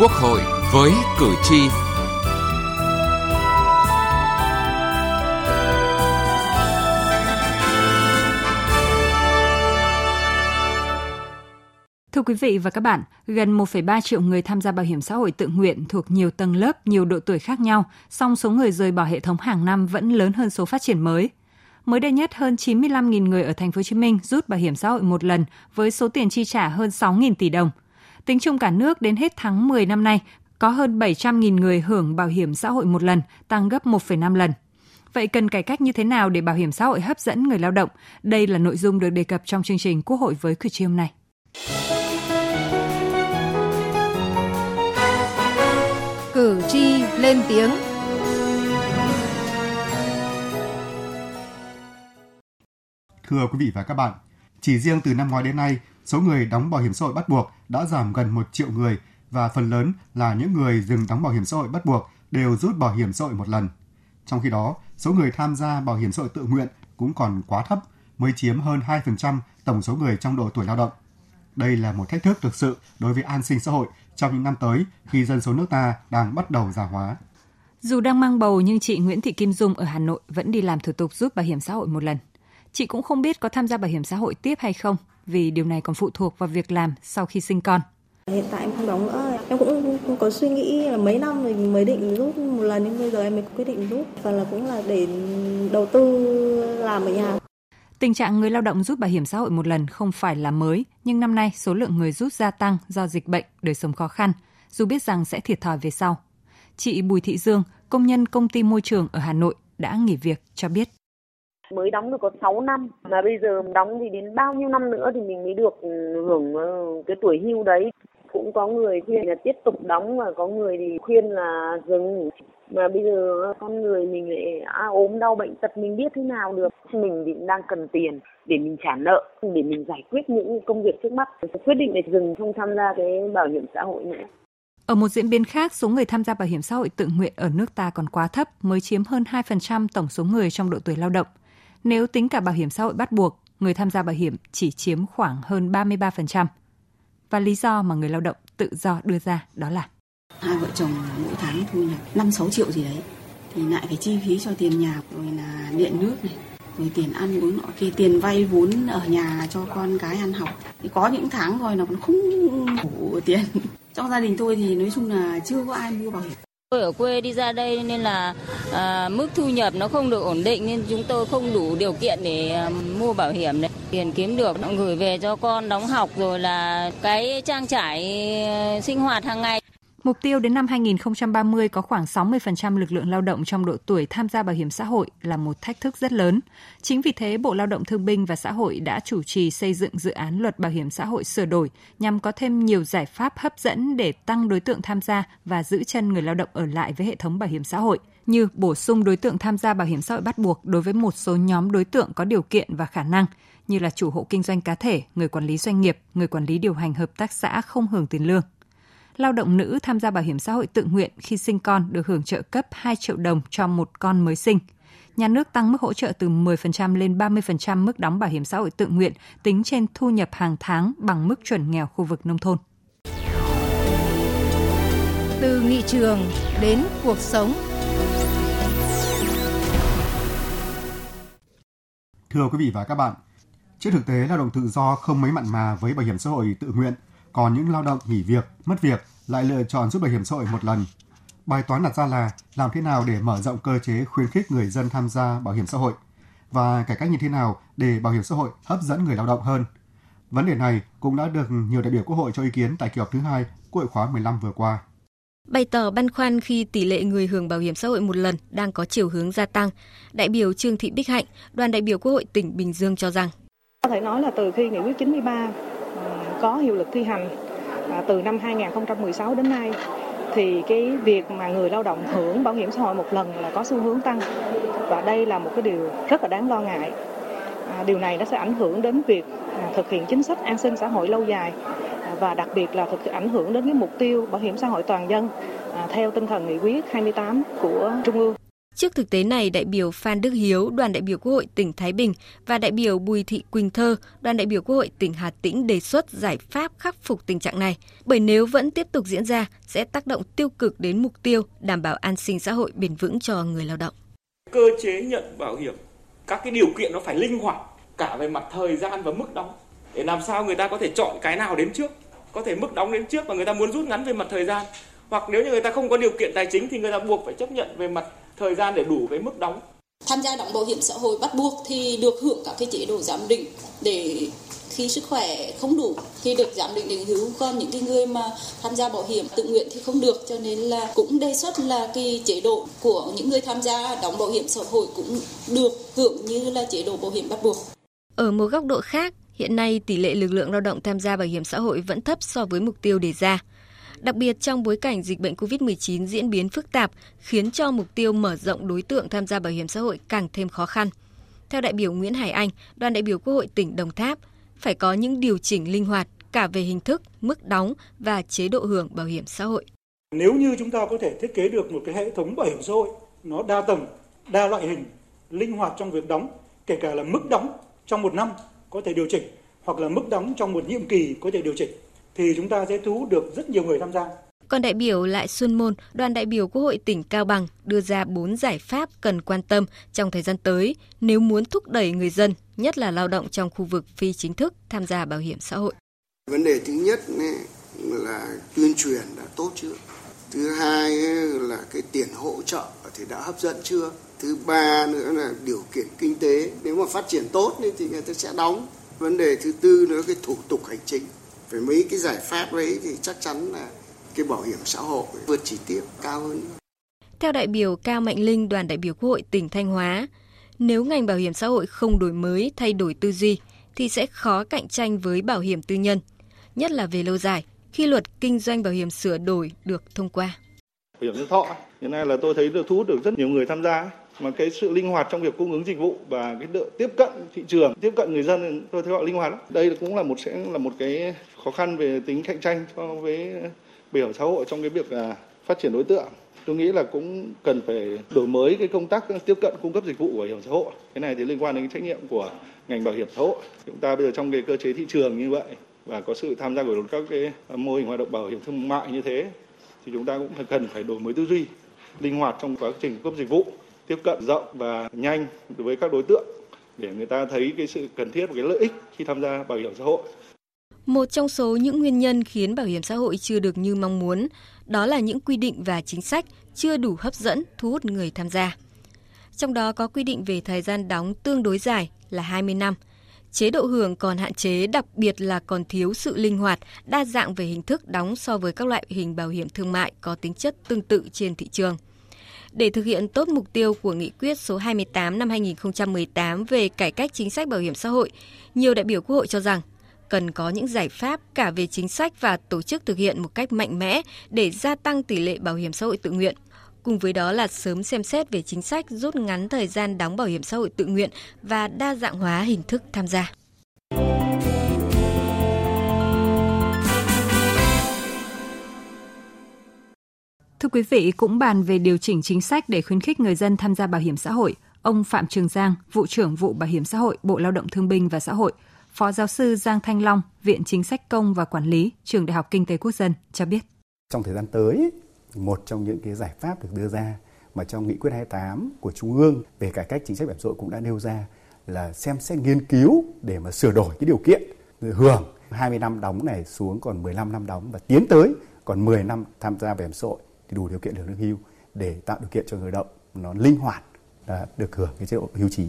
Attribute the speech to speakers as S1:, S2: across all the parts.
S1: Quốc hội với cử tri.
S2: Thưa quý vị và các bạn, gần 1,3 triệu người tham gia bảo hiểm xã hội tự nguyện thuộc nhiều tầng lớp, nhiều độ tuổi khác nhau, song số người rời bỏ hệ thống hàng năm vẫn lớn hơn số phát triển mới. Mới đây nhất, hơn 95.000 người ở thành phố Hồ Chí Minh rút bảo hiểm xã hội một lần với số tiền chi trả hơn 6.000 tỷ đồng. Tính chung cả nước đến hết tháng 10 năm nay, có hơn 700.000 người hưởng bảo hiểm xã hội một lần, tăng gấp 1,5 lần. Vậy cần cải cách như thế nào để bảo hiểm xã hội hấp dẫn người lao động? Đây là nội dung được đề cập trong chương trình Quốc hội với cử tri hôm nay.
S3: Cử tri lên tiếng
S4: Thưa quý vị và các bạn, chỉ riêng từ năm ngoái đến nay, số người đóng bảo hiểm xã hội bắt buộc đã giảm gần 1 triệu người và phần lớn là những người dừng đóng bảo hiểm xã hội bắt buộc đều rút bảo hiểm xã hội một lần. Trong khi đó, số người tham gia bảo hiểm xã hội tự nguyện cũng còn quá thấp, mới chiếm hơn 2% tổng số người trong độ tuổi lao động. Đây là một thách thức thực sự đối với an sinh xã hội trong những năm tới khi dân số nước ta đang bắt đầu già hóa.
S2: Dù đang mang bầu nhưng chị Nguyễn Thị Kim Dung ở Hà Nội vẫn đi làm thủ tục rút bảo hiểm xã hội một lần. Chị cũng không biết có tham gia bảo hiểm xã hội tiếp hay không vì điều này còn phụ thuộc vào việc làm sau khi sinh con.
S5: Hiện tại em không đóng nữa. Em cũng, cũng có suy nghĩ là mấy năm mình mới định rút một lần nhưng bây giờ em mới quyết định rút. Và là cũng là để đầu tư làm ở nhà.
S2: Tình trạng người lao động rút bảo hiểm xã hội một lần không phải là mới, nhưng năm nay số lượng người rút gia tăng do dịch bệnh, đời sống khó khăn, dù biết rằng sẽ thiệt thòi về sau. Chị Bùi Thị Dương, công nhân công ty môi trường ở Hà Nội đã nghỉ việc cho biết
S6: mới đóng được có 6 năm. Mà bây giờ đóng thì đến bao nhiêu năm nữa thì mình mới được ừ, hưởng ờ, cái tuổi hưu đấy. Cũng có người khuyên là tiếp tục đóng và có người thì khuyên là dừng. Mà bây giờ ờ, con người mình lại à, ốm đau bệnh tật mình biết thế nào được? Mình thì đang cần tiền để mình trả nợ để mình giải quyết những công việc trước mắt. Quyết định để dừng không tham gia cái bảo hiểm xã hội nữa.
S2: Ở một diễn biến khác, số người tham gia bảo hiểm xã hội tự nguyện ở nước ta còn quá thấp, mới chiếm hơn 2% tổng số người trong độ tuổi lao động. Nếu tính cả bảo hiểm xã hội bắt buộc, người tham gia bảo hiểm chỉ chiếm khoảng hơn 33%. Và lý do mà người lao động tự do đưa ra đó là
S7: hai vợ chồng mỗi tháng thu nhập 5 6 triệu gì đấy. Thì lại phải chi phí cho tiền nhà rồi là điện nước này rồi tiền ăn uống nọ kia tiền vay vốn ở nhà cho con cái ăn học. Thì có những tháng rồi nó còn không đủ tiền. Trong gia đình tôi thì nói chung là chưa có ai mua bảo hiểm.
S8: Tôi ở quê đi ra đây nên là à, mức thu nhập nó không được ổn định nên chúng tôi không đủ điều kiện để à, mua bảo hiểm đấy. Tiền kiếm được nó gửi về cho con đóng học rồi là cái trang trải à, sinh hoạt hàng ngày.
S2: Mục tiêu đến năm 2030 có khoảng 60% lực lượng lao động trong độ tuổi tham gia bảo hiểm xã hội là một thách thức rất lớn. Chính vì thế, Bộ Lao động Thương binh và Xã hội đã chủ trì xây dựng dự án luật bảo hiểm xã hội sửa đổi nhằm có thêm nhiều giải pháp hấp dẫn để tăng đối tượng tham gia và giữ chân người lao động ở lại với hệ thống bảo hiểm xã hội như bổ sung đối tượng tham gia bảo hiểm xã hội bắt buộc đối với một số nhóm đối tượng có điều kiện và khả năng như là chủ hộ kinh doanh cá thể, người quản lý doanh nghiệp, người quản lý điều hành hợp tác xã không hưởng tiền lương lao động nữ tham gia bảo hiểm xã hội tự nguyện khi sinh con được hưởng trợ cấp 2 triệu đồng cho một con mới sinh. Nhà nước tăng mức hỗ trợ từ 10% lên 30% mức đóng bảo hiểm xã hội tự nguyện tính trên thu nhập hàng tháng bằng mức chuẩn nghèo khu vực nông thôn.
S3: Từ nghị trường đến cuộc sống.
S4: Thưa quý vị và các bạn, trước thực tế lao động tự do không mấy mặn mà với bảo hiểm xã hội tự nguyện – còn những lao động nghỉ việc, mất việc lại lựa chọn rút bảo hiểm xã hội một lần. Bài toán đặt ra là làm thế nào để mở rộng cơ chế khuyến khích người dân tham gia bảo hiểm xã hội và cải cách như thế nào để bảo hiểm xã hội hấp dẫn người lao động hơn. Vấn đề này cũng đã được nhiều đại biểu Quốc hội cho ý kiến tại kỳ họp thứ hai Quốc hội khóa 15 vừa qua.
S9: Bày tỏ băn khoăn khi tỷ lệ người hưởng bảo hiểm xã hội một lần đang có chiều hướng gia tăng, đại biểu Trương Thị Bích Hạnh, đoàn đại biểu Quốc hội tỉnh Bình Dương cho rằng
S10: có thể nói là từ khi nghị quyết 93 có hiệu lực thi hành à, từ năm 2016 đến nay, thì cái việc mà người lao động hưởng bảo hiểm xã hội một lần là có xu hướng tăng và đây là một cái điều rất là đáng lo ngại. À, điều này nó sẽ ảnh hưởng đến việc à, thực hiện chính sách an sinh xã hội lâu dài và đặc biệt là thực ảnh hưởng đến cái mục tiêu bảo hiểm xã hội toàn dân theo tinh thần nghị quyết 28 của Trung ương.
S9: Trước thực tế này, đại biểu Phan Đức Hiếu, đoàn đại biểu Quốc hội tỉnh Thái Bình và đại biểu Bùi Thị Quỳnh Thơ, đoàn đại biểu Quốc hội tỉnh Hà Tĩnh đề xuất giải pháp khắc phục tình trạng này, bởi nếu vẫn tiếp tục diễn ra sẽ tác động tiêu cực đến mục tiêu đảm bảo an sinh xã hội bền vững cho người lao động.
S11: Cơ chế nhận bảo hiểm, các cái điều kiện nó phải linh hoạt cả về mặt thời gian và mức đóng. Để làm sao người ta có thể chọn cái nào đến trước, có thể mức đóng đến trước và người ta muốn rút ngắn về mặt thời gian. Hoặc nếu như người ta không có điều kiện tài chính thì người ta buộc phải chấp nhận về mặt thời gian để đủ cái mức đóng.
S12: Tham gia đóng bảo hiểm xã hội bắt buộc thì được hưởng các cái chế độ giám định để khi sức khỏe không đủ thì được giám định định hướng còn những cái người mà tham gia bảo hiểm tự nguyện thì không được cho nên là cũng đề xuất là cái chế độ của những người tham gia đóng bảo hiểm xã hội cũng được hưởng như là chế độ bảo hiểm bắt buộc.
S9: Ở một góc độ khác, hiện nay tỷ lệ lực lượng lao động tham gia bảo hiểm xã hội vẫn thấp so với mục tiêu đề ra đặc biệt trong bối cảnh dịch bệnh COVID-19 diễn biến phức tạp, khiến cho mục tiêu mở rộng đối tượng tham gia bảo hiểm xã hội càng thêm khó khăn. Theo đại biểu Nguyễn Hải Anh, đoàn đại biểu Quốc hội tỉnh Đồng Tháp, phải có những điều chỉnh linh hoạt cả về hình thức, mức đóng và chế độ hưởng bảo hiểm xã hội.
S13: Nếu như chúng ta có thể thiết kế được một cái hệ thống bảo hiểm xã hội nó đa tầng, đa loại hình, linh hoạt trong việc đóng, kể cả là mức đóng trong một năm có thể điều chỉnh hoặc là mức đóng trong một nhiệm kỳ có thể điều chỉnh thì chúng ta sẽ thu hút được rất nhiều người tham gia.
S9: Còn đại biểu Lại Xuân Môn, đoàn đại biểu Quốc hội tỉnh Cao Bằng đưa ra 4 giải pháp cần quan tâm trong thời gian tới nếu muốn thúc đẩy người dân, nhất là lao động trong khu vực phi chính thức tham gia bảo hiểm xã hội.
S14: Vấn đề thứ nhất là tuyên truyền đã tốt chưa? Thứ hai là cái tiền hỗ trợ thì đã hấp dẫn chưa? Thứ ba nữa là điều kiện kinh tế, nếu mà phát triển tốt thì người ta sẽ đóng. Vấn đề thứ tư nữa cái thủ tục hành chính với mấy cái giải pháp đấy thì chắc chắn là cái bảo hiểm xã hội vượt chỉ tiêu cao hơn.
S9: Theo đại biểu Cao Mạnh Linh, đoàn đại biểu Quốc hội tỉnh Thanh Hóa, nếu ngành bảo hiểm xã hội không đổi mới, thay đổi tư duy thì sẽ khó cạnh tranh với bảo hiểm tư nhân, nhất là về lâu dài khi luật kinh doanh bảo hiểm sửa đổi được thông qua.
S15: Bảo hiểm nhân thọ hiện nay là tôi thấy được thu hút được rất nhiều người tham gia mà cái sự linh hoạt trong việc cung ứng dịch vụ và cái độ tiếp cận thị trường tiếp cận người dân tôi thấy họ linh hoạt lắm đây cũng là một sẽ là một cái khó khăn về tính cạnh tranh so với bảo hiểm xã hội trong cái việc là phát triển đối tượng. Tôi nghĩ là cũng cần phải đổi mới cái công tác tiếp cận cung cấp dịch vụ bảo hiểm xã hội. Cái này thì liên quan đến trách nhiệm của ngành bảo hiểm xã hội. Chúng ta bây giờ trong cái cơ chế thị trường như vậy và có sự tham gia của các cái mô hình hoạt động bảo hiểm thương mại như thế thì chúng ta cũng cần phải đổi mới tư duy, linh hoạt trong quá trình cung cấp dịch vụ, tiếp cận rộng và nhanh đối với các đối tượng để người ta thấy cái sự cần thiết và cái lợi ích khi tham gia bảo hiểm xã hội.
S9: Một trong số những nguyên nhân khiến bảo hiểm xã hội chưa được như mong muốn, đó là những quy định và chính sách chưa đủ hấp dẫn thu hút người tham gia. Trong đó có quy định về thời gian đóng tương đối dài là 20 năm. Chế độ hưởng còn hạn chế, đặc biệt là còn thiếu sự linh hoạt, đa dạng về hình thức đóng so với các loại hình bảo hiểm thương mại có tính chất tương tự trên thị trường. Để thực hiện tốt mục tiêu của nghị quyết số 28 năm 2018 về cải cách chính sách bảo hiểm xã hội, nhiều đại biểu Quốc hội cho rằng cần có những giải pháp cả về chính sách và tổ chức thực hiện một cách mạnh mẽ để gia tăng tỷ lệ bảo hiểm xã hội tự nguyện. Cùng với đó là sớm xem xét về chính sách rút ngắn thời gian đóng bảo hiểm xã hội tự nguyện và đa dạng hóa hình thức tham gia.
S2: Thưa quý vị, cũng bàn về điều chỉnh chính sách để khuyến khích người dân tham gia bảo hiểm xã hội, ông Phạm Trường Giang, vụ trưởng vụ Bảo hiểm xã hội, Bộ Lao động Thương binh và Xã hội, Phó giáo sư Giang Thanh Long, Viện Chính sách Công và Quản lý, Trường Đại học Kinh tế Quốc dân cho biết.
S16: Trong thời gian tới, một trong những cái giải pháp được đưa ra mà trong nghị quyết 28 của Trung ương về cải cách chính sách bảo hiểm xã hội cũng đã nêu ra là xem xét nghiên cứu để mà sửa đổi cái điều kiện hưởng 20 năm đóng này xuống còn 15 năm đóng và tiến tới còn 10 năm tham gia bảo hiểm xã hội thì đủ điều kiện hưởng lương hưu để tạo điều kiện cho người động nó linh hoạt à, được hưởng cái chế độ hưu trí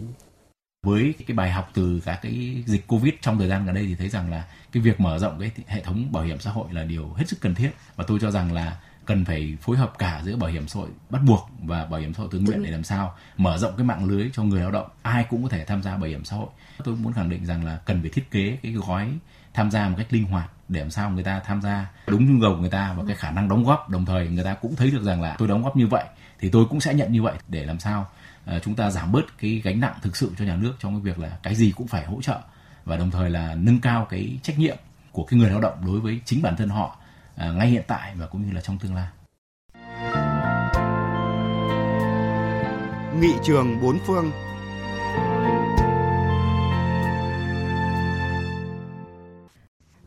S17: với cái bài học từ các cái dịch covid trong thời gian gần đây thì thấy rằng là cái việc mở rộng cái hệ thống bảo hiểm xã hội là điều hết sức cần thiết. Và tôi cho rằng là cần phải phối hợp cả giữa bảo hiểm xã hội bắt buộc và bảo hiểm xã hội tự nguyện để làm sao mở rộng cái mạng lưới cho người lao động. Ai cũng có thể tham gia bảo hiểm xã hội. Tôi muốn khẳng định rằng là cần phải thiết kế cái gói tham gia một cách linh hoạt để làm sao người ta tham gia đúng nhu cầu của người ta và cái khả năng đóng góp. Đồng thời người ta cũng thấy được rằng là tôi đóng góp như vậy thì tôi cũng sẽ nhận như vậy để làm sao Ờ, chúng ta giảm bớt cái gánh nặng thực sự cho nhà nước trong cái việc là cái gì cũng phải hỗ trợ và đồng thời là nâng cao cái trách nhiệm của cái người lao động đối với chính bản thân họ ờ, ngay hiện tại và cũng như là trong tương lai.
S4: Nghị trường bốn phương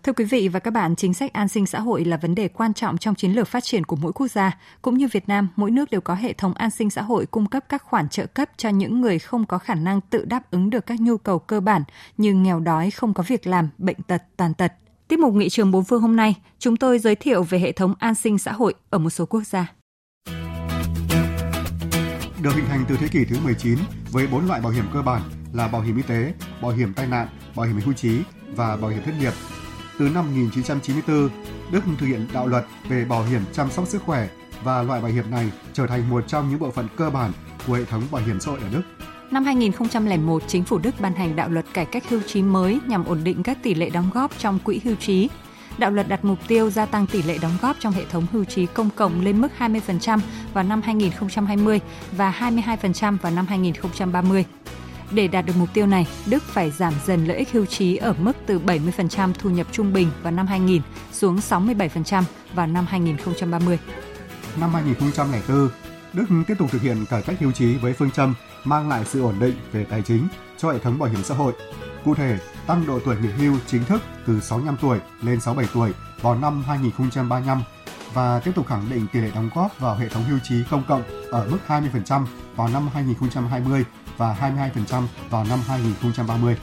S2: Thưa quý vị và các bạn, chính sách an sinh xã hội là vấn đề quan trọng trong chiến lược phát triển của mỗi quốc gia. Cũng như Việt Nam, mỗi nước đều có hệ thống an sinh xã hội cung cấp các khoản trợ cấp cho những người không có khả năng tự đáp ứng được các nhu cầu cơ bản như nghèo đói, không có việc làm, bệnh tật, tàn tật. Tiếp mục Nghị trường bốn phương hôm nay, chúng tôi giới thiệu về hệ thống an sinh xã hội ở một số quốc gia.
S4: Được hình thành từ thế kỷ thứ 19 với bốn loại bảo hiểm cơ bản là bảo hiểm y tế, bảo hiểm tai nạn, bảo hiểm hưu trí và bảo hiểm thất nghiệp từ năm 1994, Đức thực hiện đạo luật về bảo hiểm chăm sóc sức khỏe và loại bảo hiểm này trở thành một trong những bộ phận cơ bản của hệ thống bảo hiểm xã hội ở Đức.
S2: Năm 2001, chính phủ Đức ban hành đạo luật cải cách hưu trí mới nhằm ổn định các tỷ lệ đóng góp trong quỹ hưu trí. Đạo luật đặt mục tiêu gia tăng tỷ lệ đóng góp trong hệ thống hưu trí công cộng lên mức 20% vào năm 2020 và 22% vào năm 2030. Để đạt được mục tiêu này, Đức phải giảm dần lợi ích hưu trí ở mức từ 70% thu nhập trung bình vào năm 2000 xuống 67% vào năm 2030.
S4: Năm 2004, Đức tiếp tục thực hiện cải cách hưu trí với phương châm mang lại sự ổn định về tài chính cho hệ thống bảo hiểm xã hội. Cụ thể, tăng độ tuổi nghỉ hưu chính thức từ 65 tuổi lên 67 tuổi vào năm 2035 và tiếp tục khẳng định tỷ lệ đóng góp vào hệ thống hưu trí công cộng ở mức 20% vào năm 2020 và 22% vào năm 2030.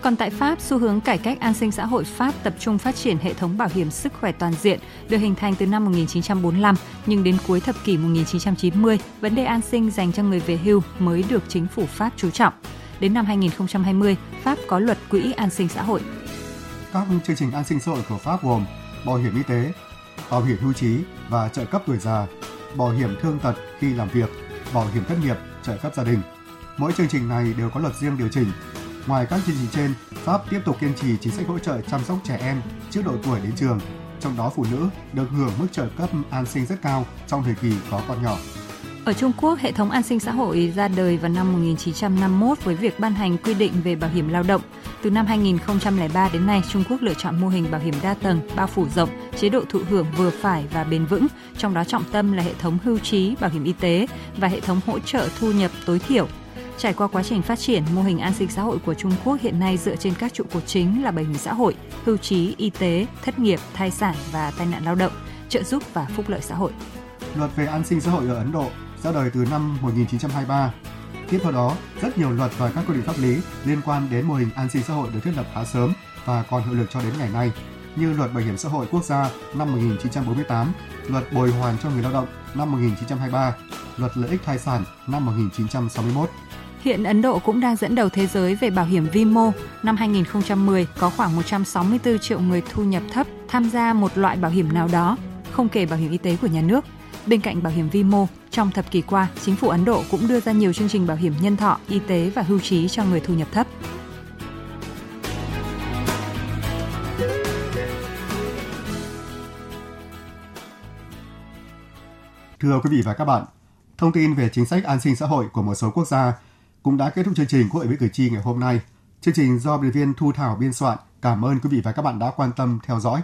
S2: Còn tại Pháp, xu hướng cải cách an sinh xã hội Pháp tập trung phát triển hệ thống bảo hiểm sức khỏe toàn diện, được hình thành từ năm 1945, nhưng đến cuối thập kỷ 1990, vấn đề an sinh dành cho người về hưu mới được chính phủ Pháp chú trọng. Đến năm 2020, Pháp có luật quỹ an sinh xã hội.
S4: Các chương trình an sinh xã hội của Pháp gồm bảo hiểm y tế, bảo hiểm hưu trí và trợ cấp tuổi già, bảo hiểm thương tật khi làm việc, bảo hiểm thất nghiệp, trợ cấp gia đình – Mỗi chương trình này đều có luật riêng điều chỉnh. Ngoài các chương trình trên, Pháp tiếp tục kiên trì chính sách hỗ trợ chăm sóc trẻ em trước độ tuổi đến trường, trong đó phụ nữ được hưởng mức trợ cấp an sinh rất cao trong thời kỳ có con nhỏ.
S2: Ở Trung Quốc, hệ thống an sinh xã hội ra đời vào năm 1951 với việc ban hành quy định về bảo hiểm lao động. Từ năm 2003 đến nay, Trung Quốc lựa chọn mô hình bảo hiểm đa tầng, bao phủ rộng, chế độ thụ hưởng vừa phải và bền vững, trong đó trọng tâm là hệ thống hưu trí, bảo hiểm y tế và hệ thống hỗ trợ thu nhập tối thiểu Trải qua quá trình phát triển, mô hình an sinh xã hội của Trung Quốc hiện nay dựa trên các trụ cột chính là bảo hiểm xã hội, hưu trí, y tế, thất nghiệp, thai sản và tai nạn lao động, trợ giúp và phúc lợi xã hội.
S4: Luật về an sinh xã hội ở Ấn Độ ra đời từ năm 1923. Tiếp theo đó, rất nhiều luật và các quy định pháp lý liên quan đến mô hình an sinh xã hội được thiết lập khá sớm và còn hiệu lực cho đến ngày nay, như luật bảo hiểm xã hội quốc gia năm 1948, luật bồi hoàn cho người lao động năm 1923, luật lợi ích thai sản năm 1961.
S2: Hiện Ấn Độ cũng đang dẫn đầu thế giới về bảo hiểm vi mô. Năm 2010 có khoảng 164 triệu người thu nhập thấp tham gia một loại bảo hiểm nào đó, không kể bảo hiểm y tế của nhà nước. Bên cạnh bảo hiểm vi mô, trong thập kỷ qua, chính phủ Ấn Độ cũng đưa ra nhiều chương trình bảo hiểm nhân thọ, y tế và hưu trí cho người thu nhập thấp.
S4: Thưa quý vị và các bạn, thông tin về chính sách an sinh xã hội của một số quốc gia cũng đã kết thúc chương trình Quốc hội với cử tri ngày hôm nay. Chương trình do biên viên Thu Thảo biên soạn. Cảm ơn quý vị và các bạn đã quan tâm theo dõi.